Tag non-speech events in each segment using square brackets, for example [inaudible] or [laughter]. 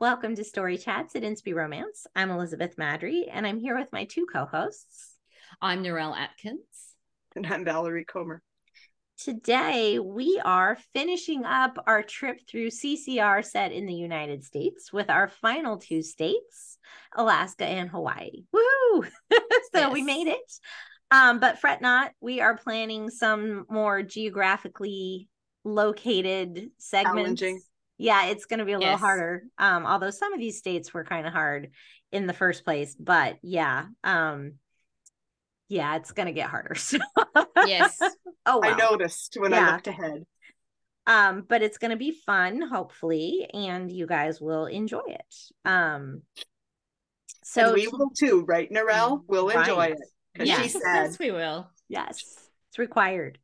Welcome to Story Chats at Inspy Romance. I'm Elizabeth Maddrey, and I'm here with my two co hosts. I'm Narelle Atkins. And I'm Valerie Comer. Today, we are finishing up our trip through CCR set in the United States with our final two states, Alaska and Hawaii. Woo! [laughs] so yes. we made it. Um, but fret not, we are planning some more geographically located segments yeah, it's going to be a yes. little harder. Um, although some of these states were kind of hard in the first place, but yeah, um, yeah, it's going to get harder. [laughs] So. yes. oh, well. I noticed when yeah. I looked ahead. Um, but it's going to be fun, hopefully, and you guys will enjoy it. Um, so and we will too, right, Narelle? We'll right. enjoy it. Yes. She said. yes, we will. Yes, it's required.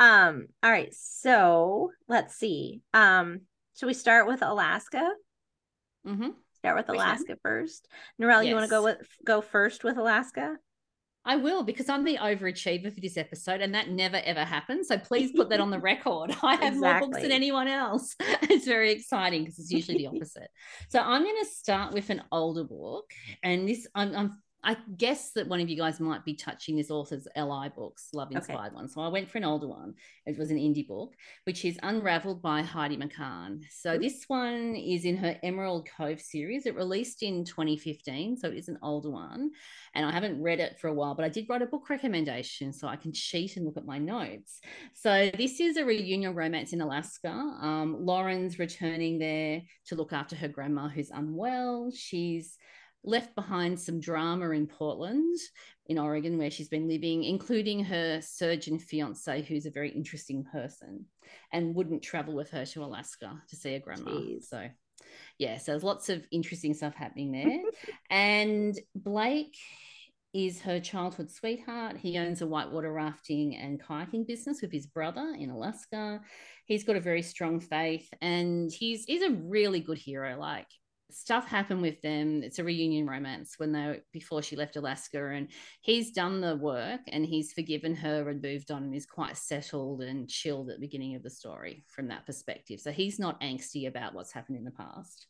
Um, all right, so let's see. Um, should we start with Alaska? Mm-hmm. Start with Alaska first. Narelle, yes. you want to go with go first with Alaska? I will because I'm the overachiever for this episode, and that never ever happens. So please put that on the [laughs] record. [laughs] I have exactly. more books than anyone else. [laughs] It's very exciting because it's usually the opposite. so I'm going to start with an older book, and this I'm, I'm I guess that one of you guys might be touching this author's LI books, Love Inspired okay. one. So I went for an older one. It was an indie book, which is Unraveled by Heidi McCahan. So this one is in her Emerald Cove series. It released in 2015, so it is an older one. And I haven't read it for a while, but I did write a book recommendation so I can cheat and look at my notes. So this is a reunion romance in Alaska. Um, Lauren's returning there to look after her grandma who's unwell. She's left behind some drama in Portland, in Oregon, where she's been living, including her surgeon fiance, who's a very interesting person, and wouldn't travel with her to Alaska to see her grandma. Jeez. So, yeah, so there's lots of interesting stuff happening there. [laughs] and Blake is her childhood sweetheart. He owns a whitewater rafting and kayaking business with his brother in Alaska. He's got a very strong faith and he's he's a really good hero. Like stuff happened with them. It's a reunion romance when they before she left Alaska, and he's done the work and he's forgiven her and moved on and is quite settled and chilled at the beginning of the story from that perspective. So he's not angsty about what's happened in the past.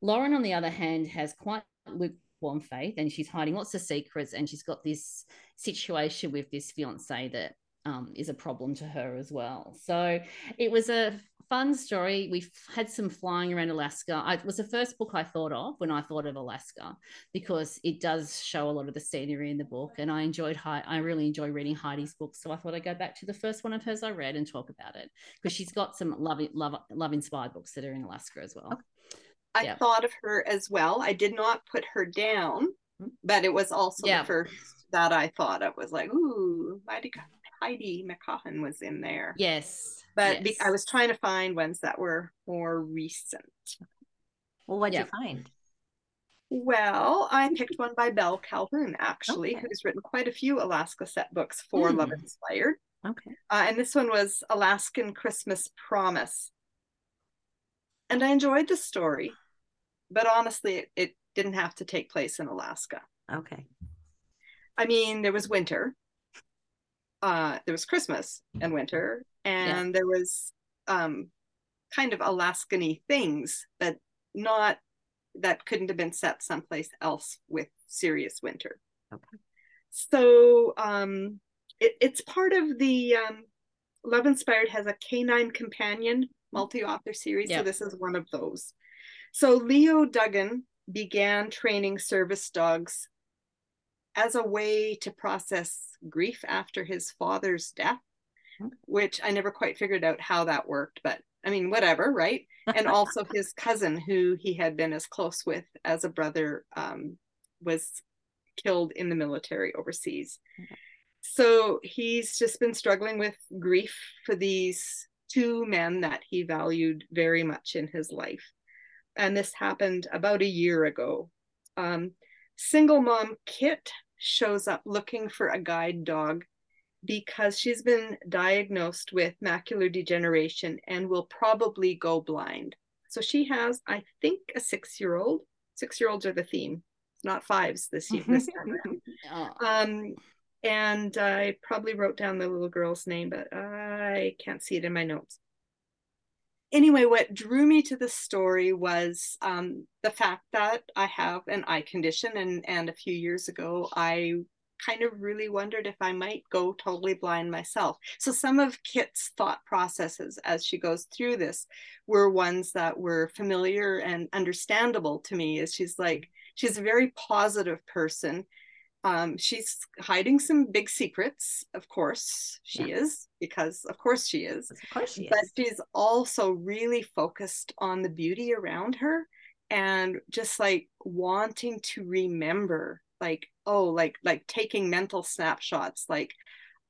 Lauren, on the other hand, has quite lukewarm faith and she's hiding lots of secrets and she's got this situation with this fiance that um, is a problem to her as well. So it was a fun story. We've had some flying around Alaska. I, it was the first book I thought of when I thought of Alaska because it does show a lot of the scenery in the book, and I enjoyed. I really enjoy reading Heidi's books, so I thought I'd go back to the first one of hers I read and talk about it because she's got some love, love, love inspired books that are in Alaska as well. I thought of her as well. I did not put her down, mm-hmm. but it was also yep. the first that I thought of. Was like, ooh, Heidi, Heidi McCahan was in there. Yes but yes. I was trying to find ones that were more recent. Well, what'd you find? Well, I picked one by Belle Calhoune, actually, okay. who's written quite a few Alaska set books for mm. Love Inspired. Okay. Uh, and this one was Alaskan Christmas Promise. And I enjoyed the story, but honestly, it, it didn't have to take place in Alaska. Okay. I mean, there was winter, uh, there was Christmas and winter, and yeah. there was um, kind of Alaskany things, but not that couldn't have been set someplace else with serious winter. Okay. So um, it, it's part of the um, Love Inspired has a canine companion multi-author series, so this is one of those. So Leo Duggan began training service dogs as a way to process grief after his father's death which I never quite figured out how that worked, but I mean, whatever, right? And [laughs] also his cousin, who he had been as close with as a brother, um, was killed in the military overseas. Okay. So he's just been struggling with grief for these two men that he valued very much in his life. And this happened about a year ago. Um, single mom Kit shows up looking for a guide dog because she's been diagnosed with macular degeneration and will probably go blind. So she has, I think, a six year old. Six year olds are the theme, it's not fives this year. This time [laughs] around. um, and I probably wrote down the little girl's name, but I can't see it in my notes. Anyway, what drew me to the story was um, the fact that I have an eye condition, and and a few years ago I kind of really wondered if I might go totally blind myself. So some of Kit's thought processes as she goes through this were ones that were familiar and understandable to me. As she's like, she's a very positive person. Um, she's hiding some big secrets, of course she yeah. is, because of course she is. Of course she but is. she's also really focused on the beauty around her and just like wanting to remember like oh like like taking mental snapshots like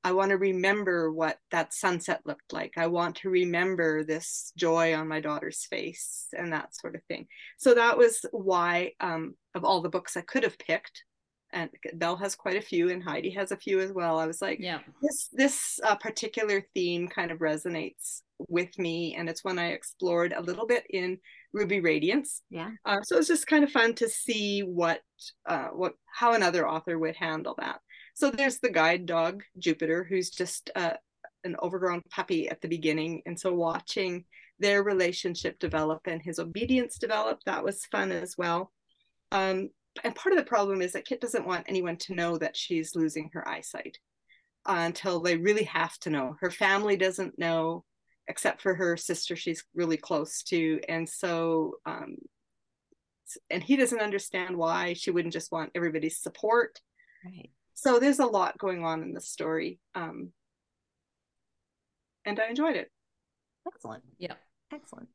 I want to remember what that sunset looked like. I want to remember this joy on my daughter's face and that sort of thing. So that was why, um, of all the books I could have picked, and Belle has quite a few, and Heidi has a few as well. I was like, yeah, this this uh, particular theme kind of resonates with me, and it's one I explored a little bit in Ruby Radiance. Yeah. Uh, so it's just kind of fun to see what uh, what how another author would handle that. So there's the guide dog Jupiter, who's just uh, an overgrown puppy at the beginning, and so watching their relationship develop and his obedience develop that was fun as well. Um, and part of the problem is that Kit doesn't want anyone to know that she's losing her eyesight uh, until they really have to know. Her family doesn't know except for her sister she's really close to and so um, and he doesn't understand why she wouldn't just want everybody's support. Right. So there's a lot going on in the story um, and i enjoyed it. Excellent. Yeah excellent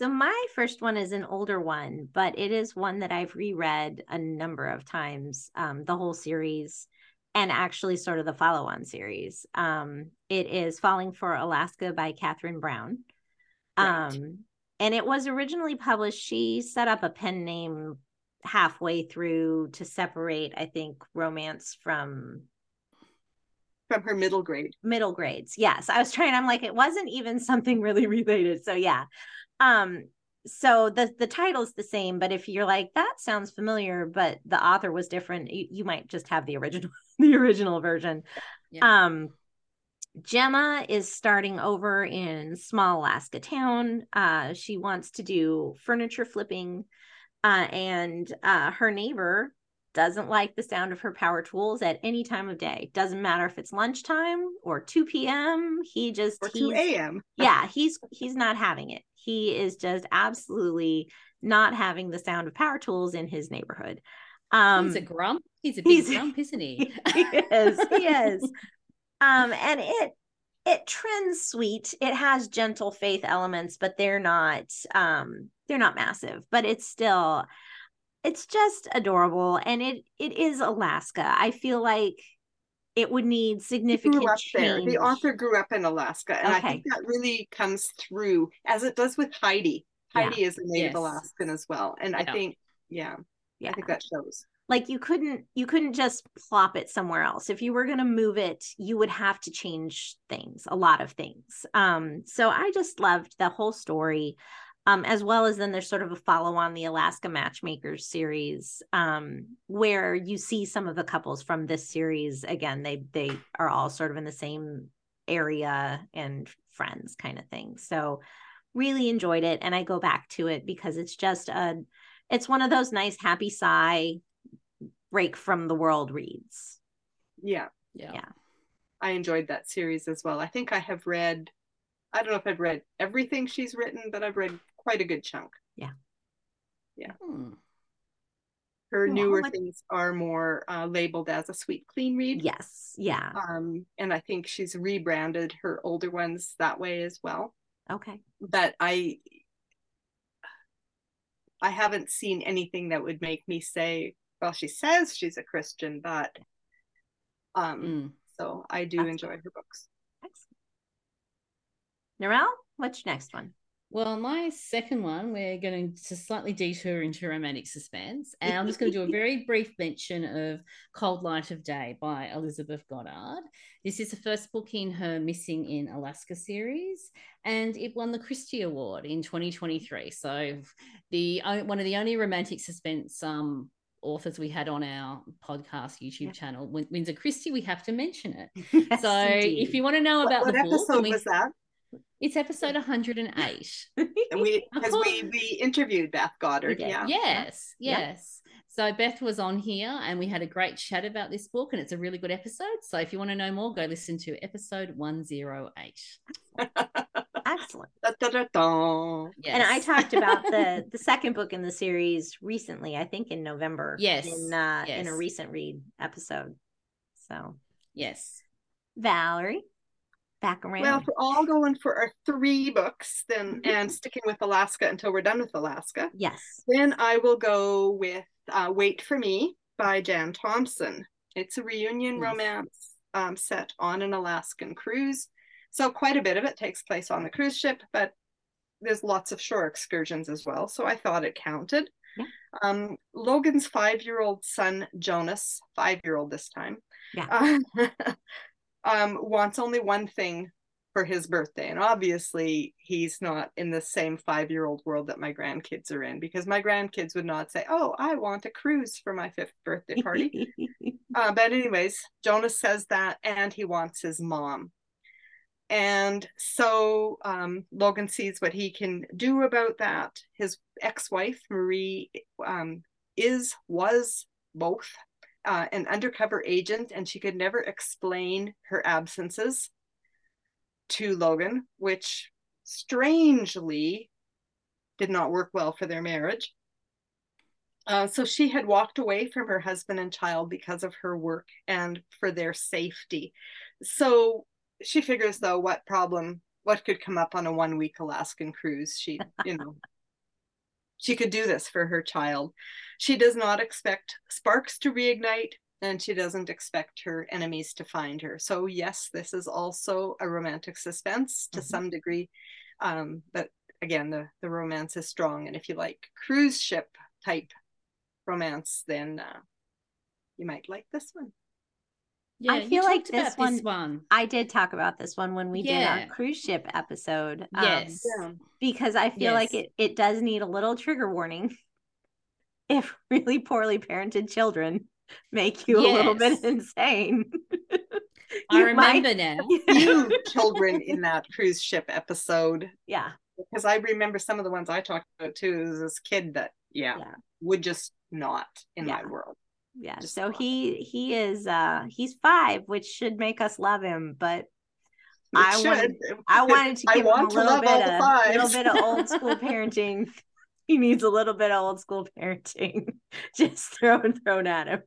so my first one is an older one but it is one that i've reread a number of times um, the whole series and actually sort of the follow-on series. Um, it is Falling for Alaska by Cathryn Brown. Right. Um, and it was originally published. She set up a pen name halfway through to separate, I think, romance from from her middle grade. Middle grades. Yes. I was trying, I'm like, it wasn't even something really [laughs] related. So yeah. Um, so the the title's the same but if you're like that sounds familiar but the author was different you, you might just have the original [laughs] the original version yeah. um gemma is starting over in small alaska town uh she wants to do furniture flipping uh and uh her neighbor doesn't like the sound of her power tools at any time of day. Doesn't matter if it's lunchtime or 2 p.m. He just or 2 a.m. [laughs] yeah, he's he's not having it. He is just absolutely not having the sound of power tools in his neighborhood. Um, he's a grump. He's a big he's, [laughs] grump, isn't he? he is. He [laughs] is. um, and it it trends sweet. It has gentle faith elements, but they're not um they're not massive. But it's still it's just adorable and it it is alaska i feel like it would need significant grew up change. there the author grew up in alaska and okay. i think that really comes through as it does with heidi heidi yeah. is a native yes. alaskan as well and yeah. i think yeah, yeah i think that shows like you couldn't you couldn't just plop it somewhere else if you were going to move it you would have to change things a lot of things um so i just loved the whole story um, as well as then there's sort of a follow on the Alaska Matchmakers series, um, where you see some of the couples from this series. Again, they they are all sort of in the same area and friends kind of thing. So really enjoyed it, and I go back to it because it's just a it's one of those nice happy sigh break from the world reads. Yeah, yeah, yeah. I enjoyed that series as well. I think I have read I don't know if I've read everything she's written, but I've read quite a good chunk. Yeah. Yeah. Hmm. Her well, newer things are more uh, labeled as a sweet, clean read. Yes. Yeah. Um, and I think she's rebranded her older ones that way as well. Okay. But I, I haven't seen anything that would make me say, well, she says she's a Christian, but, um, mm. so I do That's enjoy cool. her books. Excellent. Narelle, what's your next one? Well, my second one, we're going to slightly detour into romantic suspense. And I'm just going to do a [laughs] very brief mention of Cold Light of Day by Elizabeth Goddard. This is the first book in her Missing in Alaska series, and it won the Christie Award in 2023. So, the one of the only romantic suspense um, authors we had on our podcast YouTube yeah. channel wins a Christie, we have to mention it. [laughs] Yes, so, indeed. if you want to know about what, the what book, episode we, was that? It's episode 108. and we because we [laughs] we interviewed Beth Goddard. Yeah. Yes. Yes. So Beth was on here and we had a great chat about this book and it's a really good episode. So if you want to know more, go listen to episode 108. [laughs] Excellent. Da, da, da, yes. And I talked about the [laughs] the second book in the series recently, I think in November. Yes. In uh yes. in a recent read episode. So yes. Valerie back around. Well, if we're all going for our three books, then mm-hmm. and sticking with Alaska until we're done with Alaska. Yes. Then I will go with uh, Wait for Me by Jan Thompson. It's a reunion yes. romance um, set on an Alaskan cruise. So quite a bit of it takes place on the cruise ship, but there's lots of shore excursions as well. So I thought it counted. Yeah. Um, Logan's five year old son, Jonas, five year old this time, yeah. Uh, [laughs] um, wants only one thing for his birthday. And obviously, he's not in the same five year old world that my grandkids are in because my grandkids would not say, Oh, I want a cruise for my fifth birthday party. [laughs] uh, but, anyways, Jonas says that and he wants his mom. And so um, Logan sees what he can do about that. His ex wife, Marie, um, is, was both uh, an undercover agent, and she could never explain her absences to Logan, which strangely did not work well for their marriage. Uh, so she had walked away from her husband and child because of her work and for their safety. So she figures, though, what problem, what could come up on a one week Alaskan cruise? She, you know, she could do this for her child. She does not expect sparks to reignite, and she doesn't expect her enemies to find her. So, yes, this is also a romantic suspense to mm-hmm. some degree. Um, but again, the, the romance is strong. And if you like cruise ship type romance, then uh, you might like this one. Yeah, I feel like this one, this one, I did talk about this one when we yeah. did our cruise ship episode. Um, yes. Because I feel yes. like it, it does need a little trigger warning [laughs] if really poorly parented children make you yes. a little bit insane. I [laughs] remember might... [laughs] now. few children in that cruise ship episode. Yeah. Because I remember some of the ones I talked about too. As this kid that, yeah, yeah. would just not in yeah. my world yeah Just so he he is uh he's five which should make us love him but I wanted, [laughs] I wanted to give him a little bit of a little bit of old school [laughs] parenting. [laughs] he needs a little bit of old school parenting, just thrown thrown at him.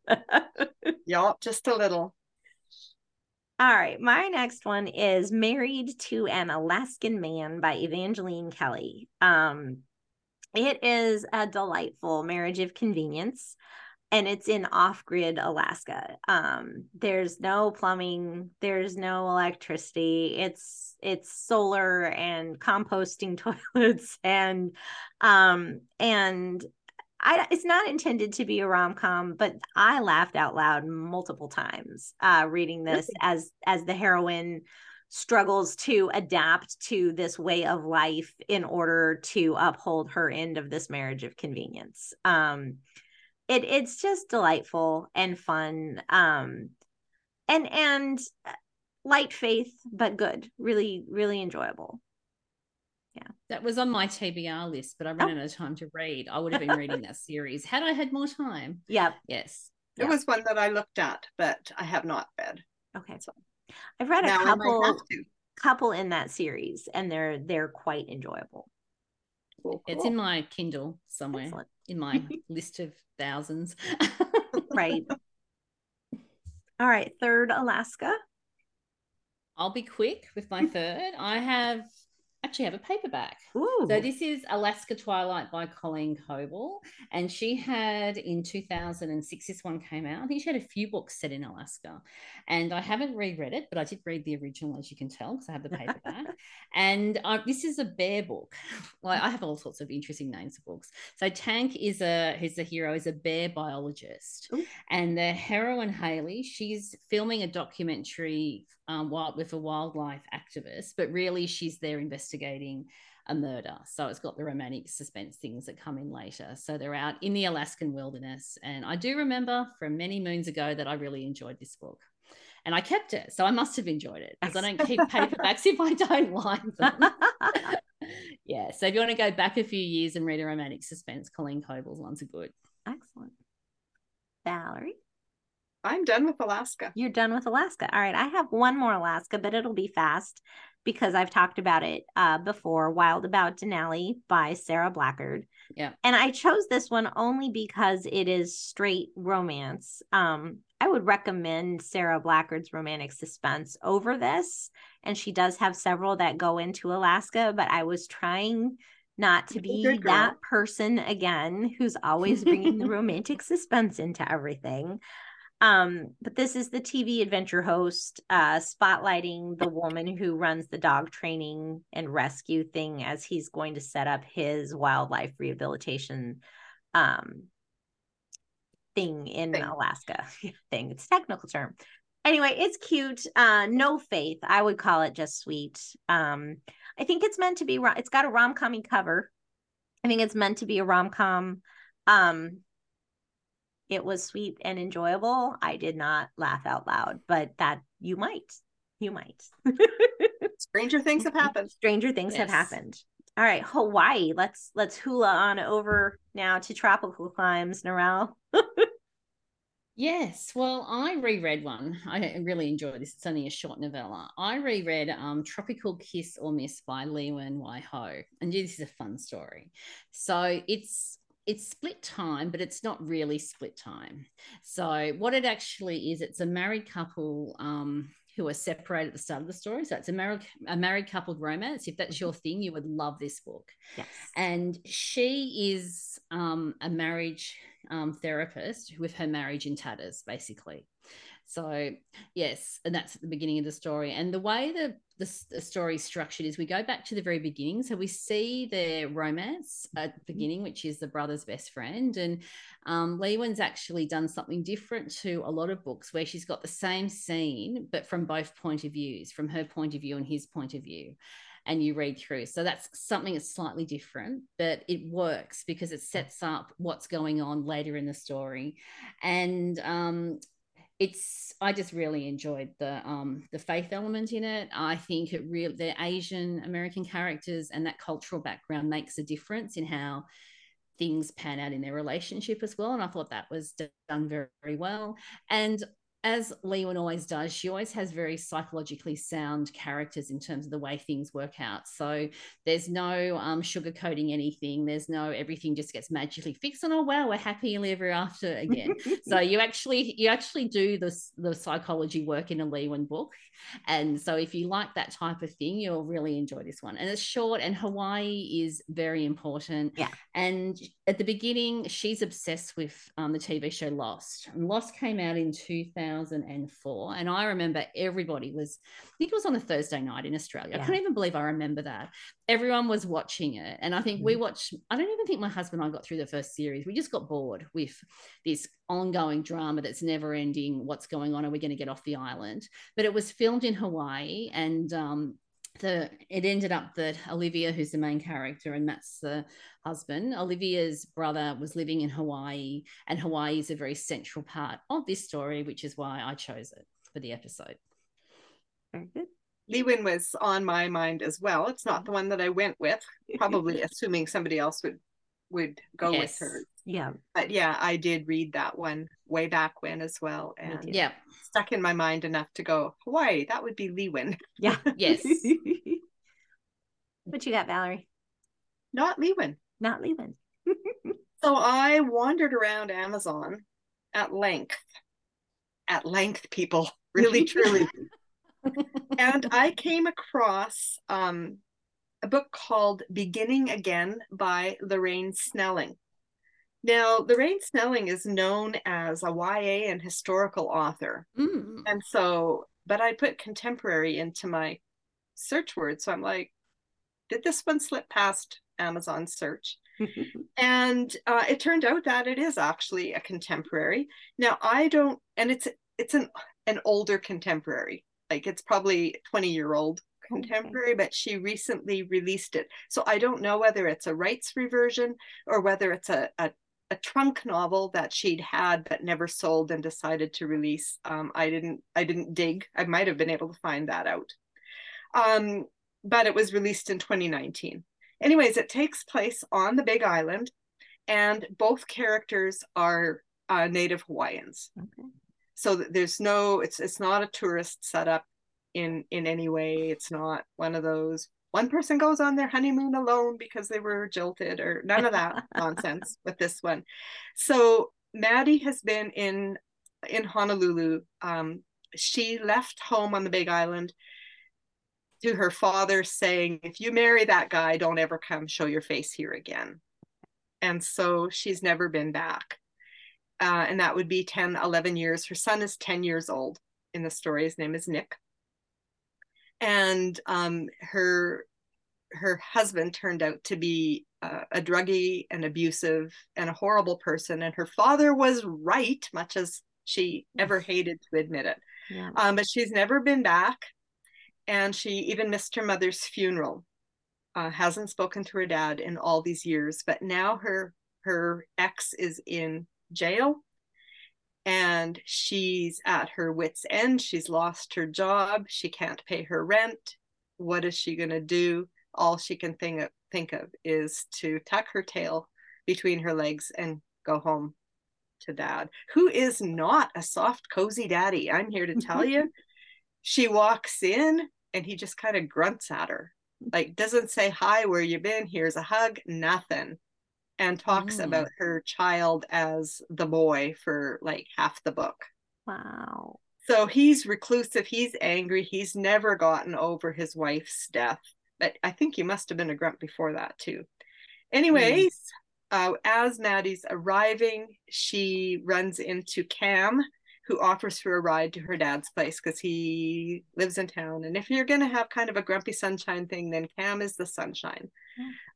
yeah, just a little. All right, my next one is "Married to an Alaskan Man" by Evangeline Kelly. Um, it is a delightful marriage of convenience and it's in off-grid Alaska. Um, there's no plumbing, there's no electricity. It's it's solar and composting [laughs] toilets and um and I, it's not intended to be a rom-com, but I laughed out loud multiple times uh, reading this as as the heroine struggles to adapt to this way of life in order to uphold her end of this marriage of convenience. Um, it it's just delightful and fun um and and uh, light faith but good really really enjoyable. Yeah. That was on my tbr list but i ran oh. out of time to read. I would have been [laughs] reading that series had i had more time. Yep. Yes. It yep. was one that i looked at but i have not read. Okay. So i've read a couple couple in that series and they're they're quite enjoyable cool, cool. it's in my kindle somewhere Excellent. in my [laughs] list of thousands. right. [laughs] All right. Third, Alaska. I'll be quick with my third. I have actually have a paperback. Ooh. So this is Alaska Twilight by Colleen Coble. And she had in 2006, this one came out. I think she had a few books set in Alaska. And I haven't reread it, but I did read the original, as you can tell, because I have the paperback. [laughs] and uh, this is a bear book. [laughs] Like I have all sorts of interesting names of books. So Tank is a, who's the hero, is a bear biologist. Ooh. And the heroine, Haley, she's filming a documentary um, with a wildlife activist, but really she's there investigating a murder. So it's got the romantic suspense things that come in later. So they're out in the Alaskan wilderness. And I do remember from many moons ago that I really enjoyed this book. and I kept it. So I must have enjoyed it because I don't keep [laughs] paperbacks if I don't like them. [laughs] yeah. So if you want to go back a few years and read a romantic suspense, Colleen Coble's ones are good. Excellent. Valerie? I'm done with Alaska. You're done with Alaska. All right. I have one more Alaska, but it'll be fast because I've talked about it uh, before Wild About Denali by Sara Blackard. Yeah. And I chose this one only because it is straight romance. Um, I would recommend Sara Blackard's romantic suspense over this. And she does have several that go into Alaska, but I was trying not to be that person again who's [laughs] always bringing the romantic suspense into everything. Um, but this is the TV adventure host uh, spotlighting the woman who runs the dog training and rescue thing as he's going to set up his wildlife rehabilitation um, thing in thing. Alaska. [laughs] thing, it's technical term. Anyway, it's cute. Uh, no faith. I would call it just sweet. Um, I think it's meant to be. It's got a rom commy cover. I think it's meant to be a rom com. Um, it was sweet and enjoyable. I did not laugh out loud, but that you might. You might. [laughs] Stranger things have happened. Stranger things yes. have happened. All right, Hawaii. Let's let's hula on over now to tropical climes, Narelle. [laughs] yes, well, I reread one. I really enjoyed this. It's only a short novella. I reread um, Tropical Kiss or Miss by Liwen Y Ho. And this is a fun story. So it's it's split time, but it's not really split time. So what it actually is, it's a married couple um, who are separated at the start of the story. So it's a married a married coupled romance. If that's your thing, you would love this book. Yes. And she is um, a marriage um, therapist with her marriage in tatters, basically. So yes, and that's at the beginning of the story. And the way the, the, the story is structured is we go back to the very beginning. So we see their romance at the mm-hmm. beginning, which is the brother's best friend. And um, Liwen's actually done something different to a lot of books where she's got the same scene, but from both point of views, from her point of view and his point of view and you read through. So that's something that's slightly different, but it works because it sets up what's going on later in the story. And um, it's I just really enjoyed the um the faith element in it. I think it really the Asian American characters and that cultural background makes a difference in how things pan out in their relationship as well. And I thought that was done very, very well. And as Liwen always does, she always has very psychologically sound characters in terms of the way things work out. So there's no um, sugarcoating anything. There's no everything just gets magically fixed. And oh wow, we're happy ever after again. [laughs] so you actually you actually do the the psychology work in a Liwen book. And so if you like that type of thing, you'll really enjoy this one. And it's short, and Hawaii is very important. Yeah. And at the beginning, she's obsessed with um, the TV show Lost. And Lost came out in 2004. And I remember everybody was, I think it was on a Thursday night in Australia. Yeah. I can't even believe I remember that. Everyone was watching it. And I think mm. we watched, I don't even think my husband and I got through the first series. We just got bored with this ongoing drama that's never ending. What's going on? Are we going to get off the island? But it was filmed in Hawaii. And um, the it ended up that Olivia, who's the main character, and Matt's the husband, Olivia's brother was living in Hawaii, and Hawaii is a very central part of this story, which is why I chose it for the episode. Very good. Liwen was on my mind as well. It's not the one that I went with, probably [laughs] assuming somebody else would would go yes. with her. Yeah. But yeah, I did read that one way back when as well. And yeah, stuck in my mind enough to go, Hawaii, that would be Liwen. [laughs] Yeah. yes. [laughs] what you got, Valerie? Not Liwen. Not Liwen. [laughs] so I wandered around Amazon at length. At length, people. Really, truly. and I came across um, a book called Beginning Again by Lauraine Snelling. Now, Lauraine Snelling is known as a YA and historical author. Mm. And so, but I put contemporary into my search word. So I'm like, did this one slip past Amazon search? [laughs] and uh, it turned out that it is actually a contemporary. Now, I don't, and it's it's an an older contemporary. Like it's probably 20 year old contemporary, okay. but she recently released it. So I don't know whether it's a rights reversion or whether it's a, a a trunk novel that she'd had but never sold and decided to release. Um, I didn't I didn't dig. I might have been able to find that out. Um, but it was released in 2019. Anyways, it takes place on the Big Island, and both characters are uh, Native Hawaiians. Okay. So there's no it's it's not a tourist setup in in any way. It's not one of those one person goes on their honeymoon alone because they were jilted or none of that [laughs] nonsense with this one. So Maddie has been in in Honolulu. Um, she left home on the Big Island to her father saying, if you marry that guy, don't ever come show your face here again. And so she's never been back. Uh, and that would be 10, 11 years. Her son is 10 years old in the story. His name is Nick and um, her her husband turned out to be uh, a druggie and abusive and a horrible person and her father was right much as she ever hated to admit it. Yeah. um, but she's never been back and she even missed her mother's funeral. Uh, hasn't spoken to her dad in all these years but now her her ex is in jail and she's at her wits end. She's lost her job. She can't pay her rent. What is she going to do? All she can think of, think of is to tuck her tail between her legs and go home to dad who is not a soft cozy daddy i'm here to tell you. [laughs] She walks in and he just kind of grunts at her. Like doesn't say hi where you been? Here's a hug. Nothing and talks mm. about her child as the boy for like half the book. Wow. So he's reclusive, he's angry, he's never gotten over his wife's death. But I think he must have been a grunt before that too. Anyways, mm. uh, as Maddie's arriving, she runs into Cam, who offers her a ride to her dad's place because he lives in town. And if you're going to have kind of a grumpy sunshine thing, then Cam is the sunshine.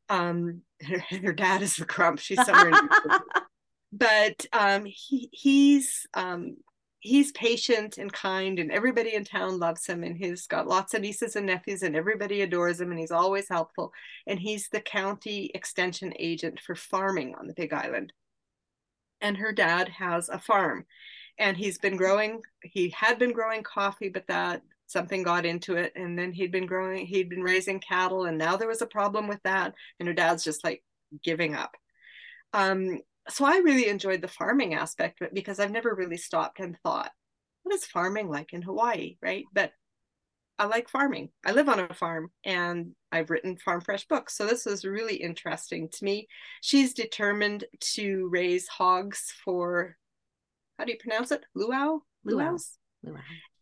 Um [laughs] her, her dad is a crump. she's somewhere [laughs] but um he he's um he's patient and kind and everybody in town loves him and he's got lots of nieces and nephews and everybody adores him and he's always helpful and he's the county extension agent for farming on the big island and her dad has a farm and he's been growing he had been growing coffee but that something got into it and then he'd been growing he'd been raising cattle and now there was a problem with that and her dad's just like giving up. Um, so i really enjoyed the farming aspect of it because i've never really stopped and thought what is farming like in hawaii? Right? But i like farming. I live on a farm and i've written farm fresh books so this was really interesting to me. She's determined to raise hogs for how do you pronounce it? Luau. Luau's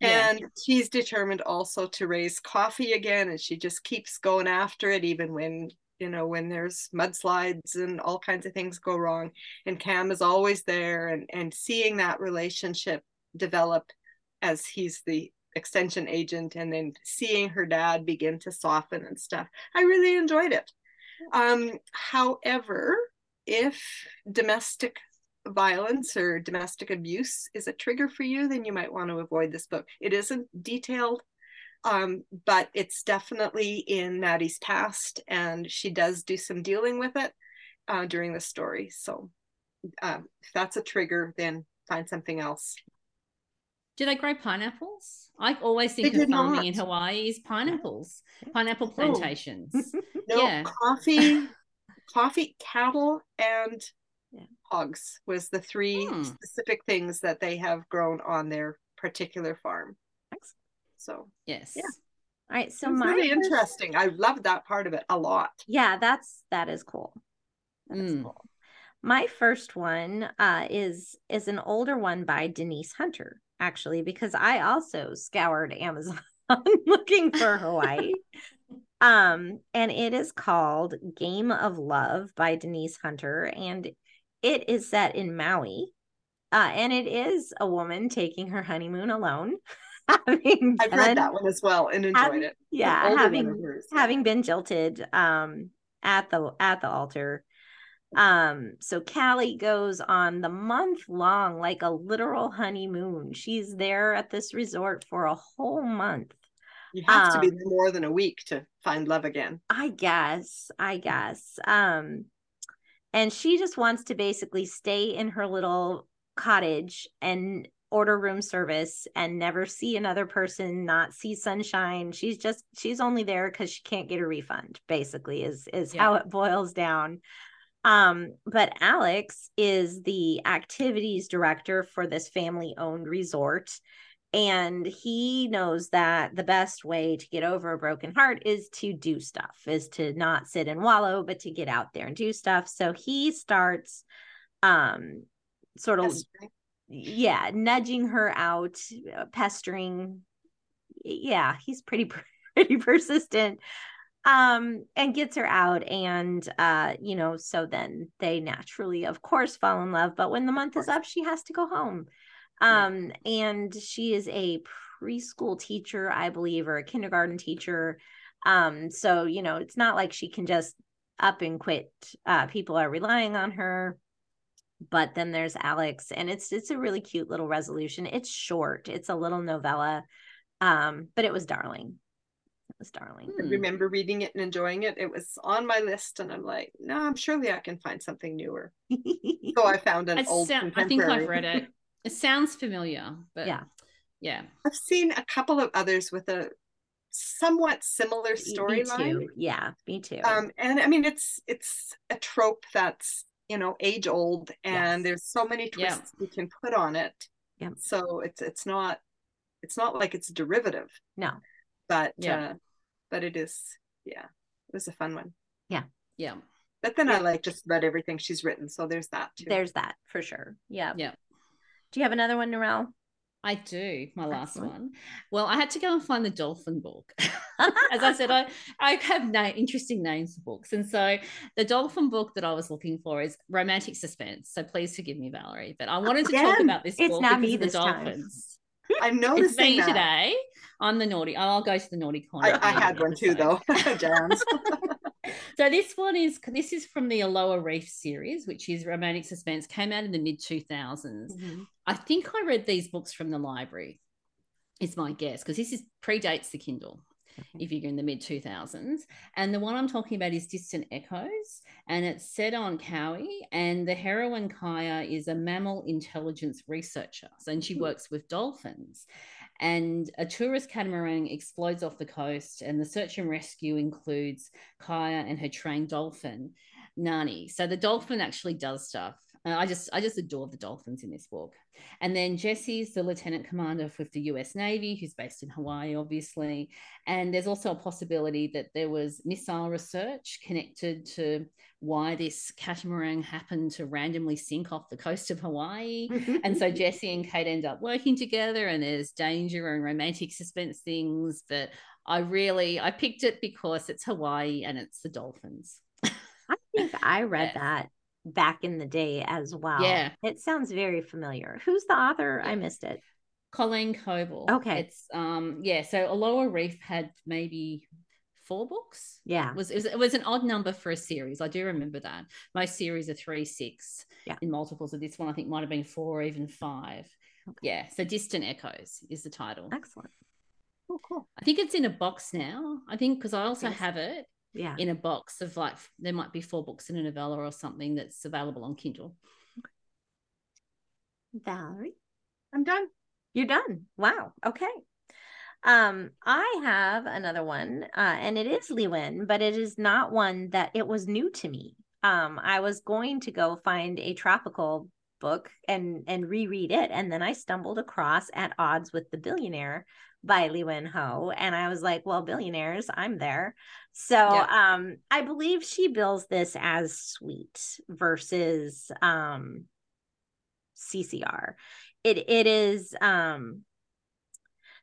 and yeah. she's determined also to raise coffee again, and she just keeps going after it, even when you know when there's mudslides and all kinds of things go wrong. And Cam is always there, and and seeing that relationship develop as he's the extension agent, and then seeing her dad begin to soften and stuff. I really enjoyed it. Um, however, if domestic violence or domestic abuse is a trigger for you, then you might want to avoid this book. It isn't detailed, um, but it's definitely in Maddie's past, and she does do some dealing with it uh, during the story. So um, if that's a trigger, then find something else. Do they grow pineapples? I always think of farming not. in Hawaii is pineapples, [laughs] pineapple plantations. [laughs] No, yeah. coffee, [laughs] coffee, cattle, and hogs was the three hmm. specific things that they have grown on their particular farm. Thanks. So yes, yeah. All right, so my really first... interesting. I love that part of it a lot. Yeah, that's that is cool. That mm. is cool. My first one uh, is is an older one by Denise Hunter, actually, because I also scoured Amazon [laughs] looking for Hawaii. [laughs] um, and it is called Game of Love by Denise Hunter, and it is set in Maui, uh, and it is a woman taking her honeymoon alone. [laughs] having I've read that one as well and enjoyed having, it. Yeah, having having been jilted um, at the at the altar. Um, so Callie goes on the month long, like a literal honeymoon. She's there at this resort for a whole month. You have um, to be um, more than a week to find love again. I guess. I guess. Um, and she just wants to basically stay in her little cottage and order room service and never see another person not see sunshine. She's just she's only there because she can't get a refund basically is is yeah. how it boils down. Um but alex is the activities director for this family owned resort and he knows that the best way to get over a broken heart is to do stuff is to not sit and wallow but to get out there and do stuff. So he starts um sort of yeah nudging her out uh, pestering. Yeah he's pretty [laughs] pretty persistent um and gets her out. And uh you know so then they naturally of course fall in love. But when the month is up she has to go home um and she is a preschool teacher i believe or a kindergarten teacher um so you know it's not like she can just up and quit uh people are relying on her but then there's Alex and it's it's a really cute little resolution. It's short. It's a little novella. Um but it was darling. It was darling. I remember reading it and enjoying it. It was on my list and I'm like, no, I'm surely I can find something newer. [laughs] so I found an old sound, I think I've read it. It sounds familiar, but yeah. Yeah. I've seen a couple of others with a somewhat similar storyline. Yeah, me too. Um, and I mean, it's it's a trope that's you know age old and yes. there's so many twists yeah. you can put on it yeah so it's it's not it's not like it's derivative no but yeah uh, but it is yeah it was a fun one yeah yeah but then yeah. i like just read everything she's written so there's that too there's that for sure yeah yeah do you have another one Narelle? I do, my last Excellent. one. Well, I had to go and find the dolphin book. [laughs] As I said, I, I have na- interesting names for books. And so the dolphin book that I was looking for is Romantic Suspense. So please forgive me, Valerie. But I wanted to Again, talk about this book because of the dolphins. Time. I know it's me that. today. I'm the naughty. I'll go to the naughty corner. I, I had one too, though. [laughs] Jams. [laughs] so this one is this is from the Aloha Reef series, which is romantic suspense. Came out in the mid 2000s. Mm-hmm. I think I read these books from the library. Is my guess because this is predates the Kindle. If you're in the mid 2000s, and the one I'm talking about is Distant Echoes, and it's set on Kauai, and the heroine Kaya is a mammal intelligence researcher, and she hmm. works with dolphins and a tourist catamaran explodes off the coast and the search and rescue includes kaya and her trained dolphin nani. So the dolphin actually does stuff uh, I just I just adore the dolphins in this book. And then Jesse's the lieutenant commander with the US Navy, who's based in Hawaii, obviously. And there's also a possibility that there was missile research connected to why this catamaran happened to randomly sink off the coast of Hawaii. [laughs] and so Jesse and Kate end up working together, and there's danger and romantic suspense things. But I really I picked it because it's Hawaii and it's the dolphins. I think I read [laughs] yeah. that back in the day as well. Yeah. It sounds very familiar. Who's the author? Yeah. I missed it. Colleen Coble. Okay. It's um yeah, so Aloha Reef had maybe four books. Yeah. It was, it was it was an odd number for a series. I do remember that. Most series are three, six. Yeah. In multiples of this one, I think might have been four or even five. Okay. Yeah. So Distant Echoes is the title. Excellent. Oh, cool. I think it's in a box now. I think because I also yes. have it yeah. in a box of like there might be four books in a novella or something that's available on kindle. Valerie? I'm done. You're done. Wow. Okay. Um i have another one uh and it is Liwen, but it is not one that it was new to me. Um i was going to go find a tropical book and and reread it and then i stumbled across at odds with the billionaire by Liwen Ho. And I was like, well, billionaires, I'm there. So yeah. um, I believe she bills this as sweet versus um, CCR. It it is um,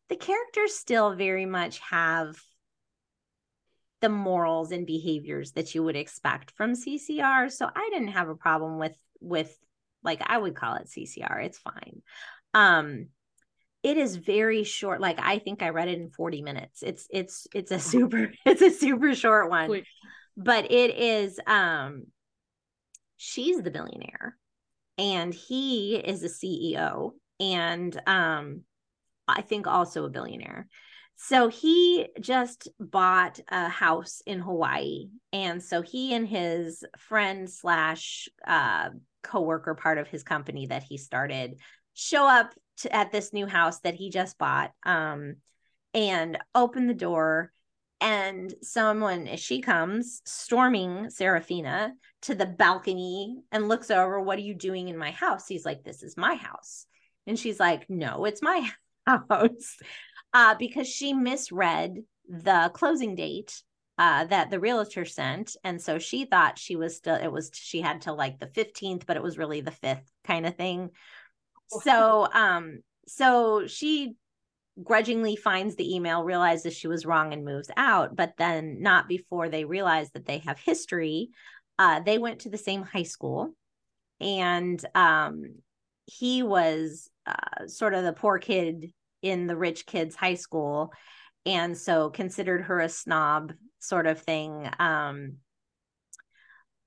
the characters still very much have the morals and behaviors that you would expect from CCR. So I didn't have a problem with with like I would call it CCR. It's fine. Um it is very short like i think i read it in 40 minutes. It's it's it's a super [laughs] it's a super short one. But it is um she's the billionaire and he is a ceo and um i think also a billionaire. So he just bought a house in Hawaii. And so he and his friend slash uh, coworker part of his company that he started show up to, at this new house that he just bought um, and open the door and someone she comes storming Serafina to the balcony and looks over, What are you doing in my house? He's like, This is my house. And she's like, No, it's my [laughs] house. Uh, because she misread the closing date uh, that the realtor sent. And so she thought she was still, it was, she had till like the 15th, but it was really the 5th kind of thing. So, um, so she grudgingly finds the email, realizes she was wrong, and moves out. But then, not before they realize that they have history. Uh, they went to the same high school, and um, he was uh, sort of the poor kid in the rich kids' high school, and so considered her a snob, sort of thing. Um,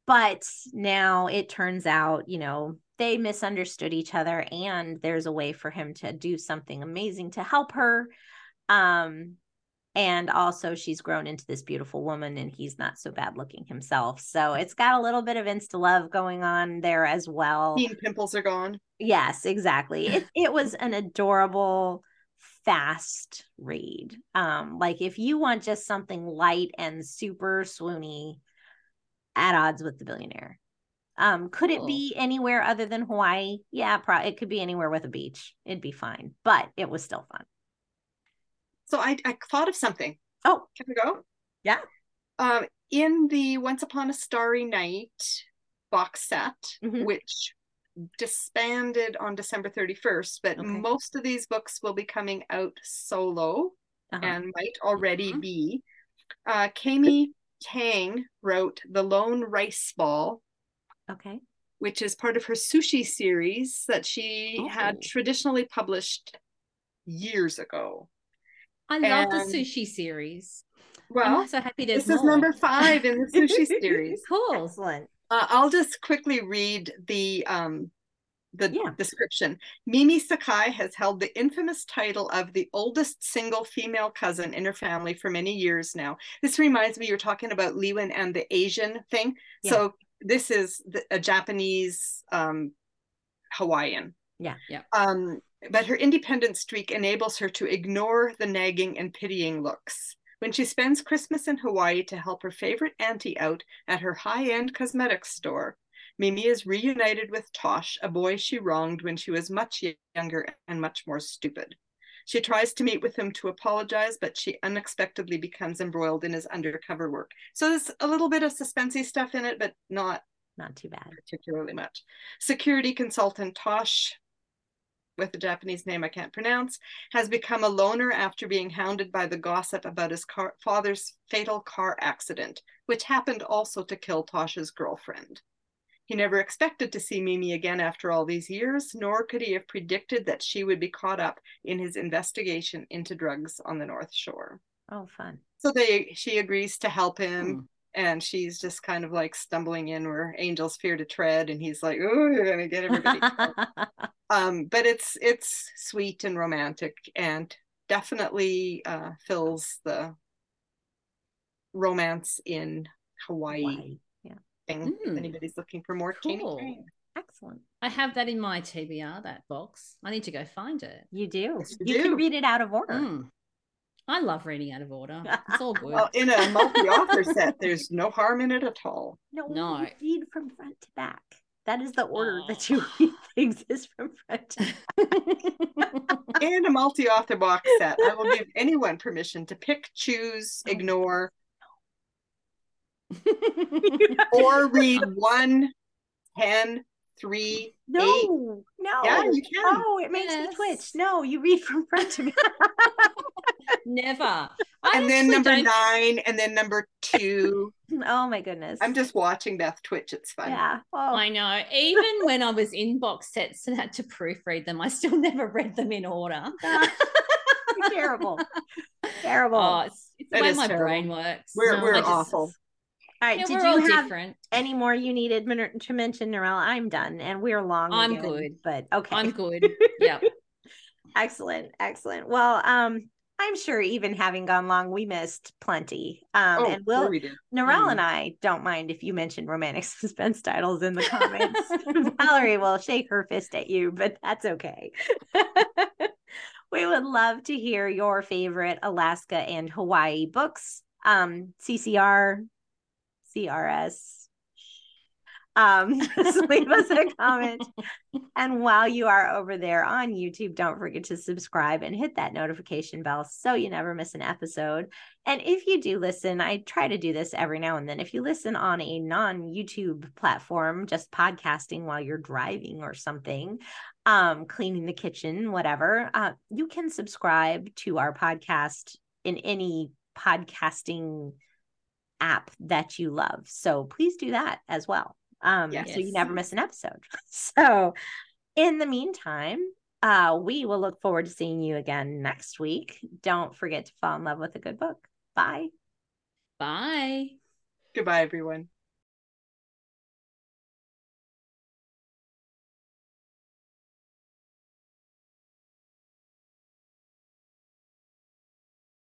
but now it turns out, you know, they misunderstood each other and there's a way for him to do something amazing to help her um and also she's grown into this beautiful woman and he's not so bad looking himself. So it's got a little bit of insta love going on there as well. Teen pimples are gone. Yes exactly. It, [laughs] it was an adorable fast read. Um like if you want just something light and super swoony at odds with the billionaire um, could cool. it be anywhere other than Hawaii? Yeah, pro- it could be anywhere with a beach. It'd be fine, but it was still fun. So I, I thought of something. Oh, can we go? Yeah. Um, in the Once Upon a Starry Night box set, mm-hmm. which disbanded on December 31st, but okay. most of these books will be coming out solo uh-huh. and might already uh-huh. be. Uh, Cammy Tang wrote The Lone Rice Ball Okay. Which is part of her sushi series that she oh. had traditionally published years ago. I love the sushi series. Well, I'm so happy to this more. is number five in the sushi [laughs] series. cool. Excellent. Uh, I'll just quickly read the um, the yeah. description. Mimi Sakai has held the infamous title of the oldest single female cousin in her family for many years now. This reminds me, you're talking about Liwen and the Asian thing. Yeah. So this is the, a Japanese um, Hawaiian. Yeah, yeah. Um, but her independent streak enables her to ignore the nagging and pitying looks. When she spends Christmas in Hawaii to help her favorite auntie out at her high end cosmetics store, Mimi is reunited with Tosh, a boy she wronged when she was much younger and much more stupid. She tries to meet with him to apologize, but she unexpectedly becomes embroiled in his undercover work. So there's a little bit of suspensey stuff in it, but not not too bad, particularly much. Security consultant Tosh, with a Japanese name I can't pronounce, has become a loner after being hounded by the gossip about his car- father's fatal car accident, which happened also to kill Tosh's girlfriend. He never expected to see Mimi again after all these years, nor could he have predicted that she would be caught up in his investigation into drugs on the North Shore. Oh, fun. So they she agrees to help him. Hmm. And she's just kind of like stumbling in where angels fear to tread, and he's like, "Oh, you're gonna get everybody." [laughs] um, but it's it's sweet and romantic, and definitely uh, fills the romance in Hawaii. Hawaii mm. if anybody's looking for more cool. Excellent. I have that in my TBR, that box. I need to go find it. You do. Yes, you, you do. can read it out of order. Mm. I love reading out of order. It's all [laughs] good. well, in a multi-author [laughs] set, there's no harm in it at all. No, no. read from front to back. That is the order oh. that you [laughs] read things is from front to back. in a multi-author box set, I will give anyone permission to pick, choose, ignore, [laughs] or read one, ten, three, no, eight. no, yeah, you can. Oh, it makes yes. me twitch. No, you read from front to back. [laughs] Never. I and then number don't... nine, and then number two. [laughs] Oh my goodness! I'm just watching Beth twitch. It's fun. Yeah, well... I know. Even when I was in box sets and had to proofread them, I still never read them in order. terrible, terrible. Oh, it's, it's the way my terrible. brain works. We're no, we're just, awful. All right. Did you have different. any more you needed to mention, Narelle? I'm done, and we're long. I'm again, good, but okay. I'm good. [laughs] Yeah. excellent, excellent. Well, um, I'm sure even having gone long, we missed plenty. Um, oh, and we'll, we Narelle mm. and I don't mind if you mention romantic [laughs] suspense titles in the [laughs] comments. Valerie will shake her fist at you, but that's okay. we would love to hear your favorite Alaska and Hawaii books. Um, CCR, CRS, um, [laughs] just leave us a comment. And while you are over there on YouTube, don't forget to subscribe and hit that notification bell so you never miss an episode. And if you do listen, I try to do this every now and then. If you listen on a non YouTube platform, just podcasting while you're driving or something, um, cleaning the kitchen, whatever, uh, you can subscribe to our podcast in any podcasting app that you love. So please do that as well. Um yes. so you never miss an episode. [laughs] So in the meantime uh we will look forward to seeing you again next week. Don't forget to fall in love with a good book. Bye. Bye. Goodbye everyone